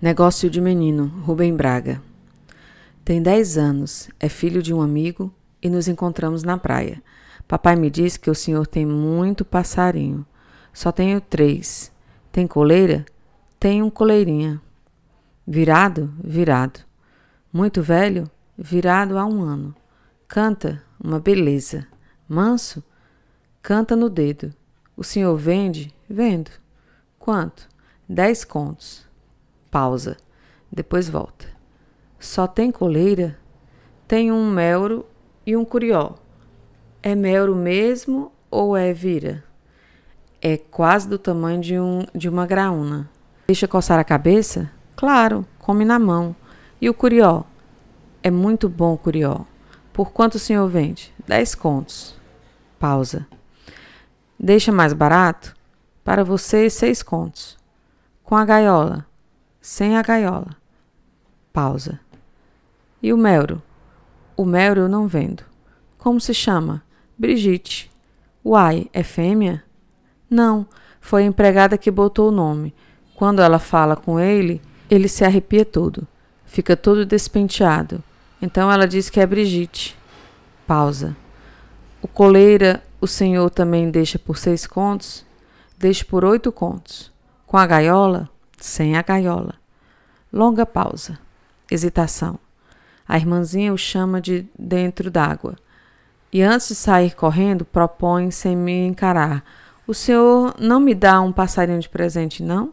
Negócio de menino, Rubem Braga. Tem 10 anos, é filho de um amigo e nos encontramos na praia. Papai me disse que o senhor tem muito passarinho. Só tenho três. Tem coleira? Tenho um coleirinha. Virado? Virado. Muito velho? Virado há um ano. Canta? Uma beleza. Manso? Canta no dedo. O senhor vende? Vendo. Quanto? Dez contos. Pausa. Depois volta. Só tem coleira? Tem um melro e um curió. É melro mesmo ou é vira? É quase do tamanho de, um, de uma graúna. Deixa coçar a cabeça? Claro, come na mão. E o curió? É muito bom o curió. Por quanto o senhor vende? Dez contos. Pausa. Deixa mais barato? Para você, seis contos. Com a gaiola? Sem a gaiola. Pausa. E o Melro? O Melro eu não vendo. Como se chama? Brigitte. Uai, é fêmea? Não, foi a empregada que botou o nome. Quando ela fala com ele, ele se arrepia todo. Fica todo despenteado. Então ela diz que é Brigitte. Pausa. O coleira, o senhor também deixa por seis contos? Deixa por oito contos. Com a gaiola? sem a gaiola. Longa pausa. Hesitação. A irmãzinha o chama de dentro d'água. E antes de sair correndo, propõe sem me encarar: O senhor não me dá um passarinho de presente, não?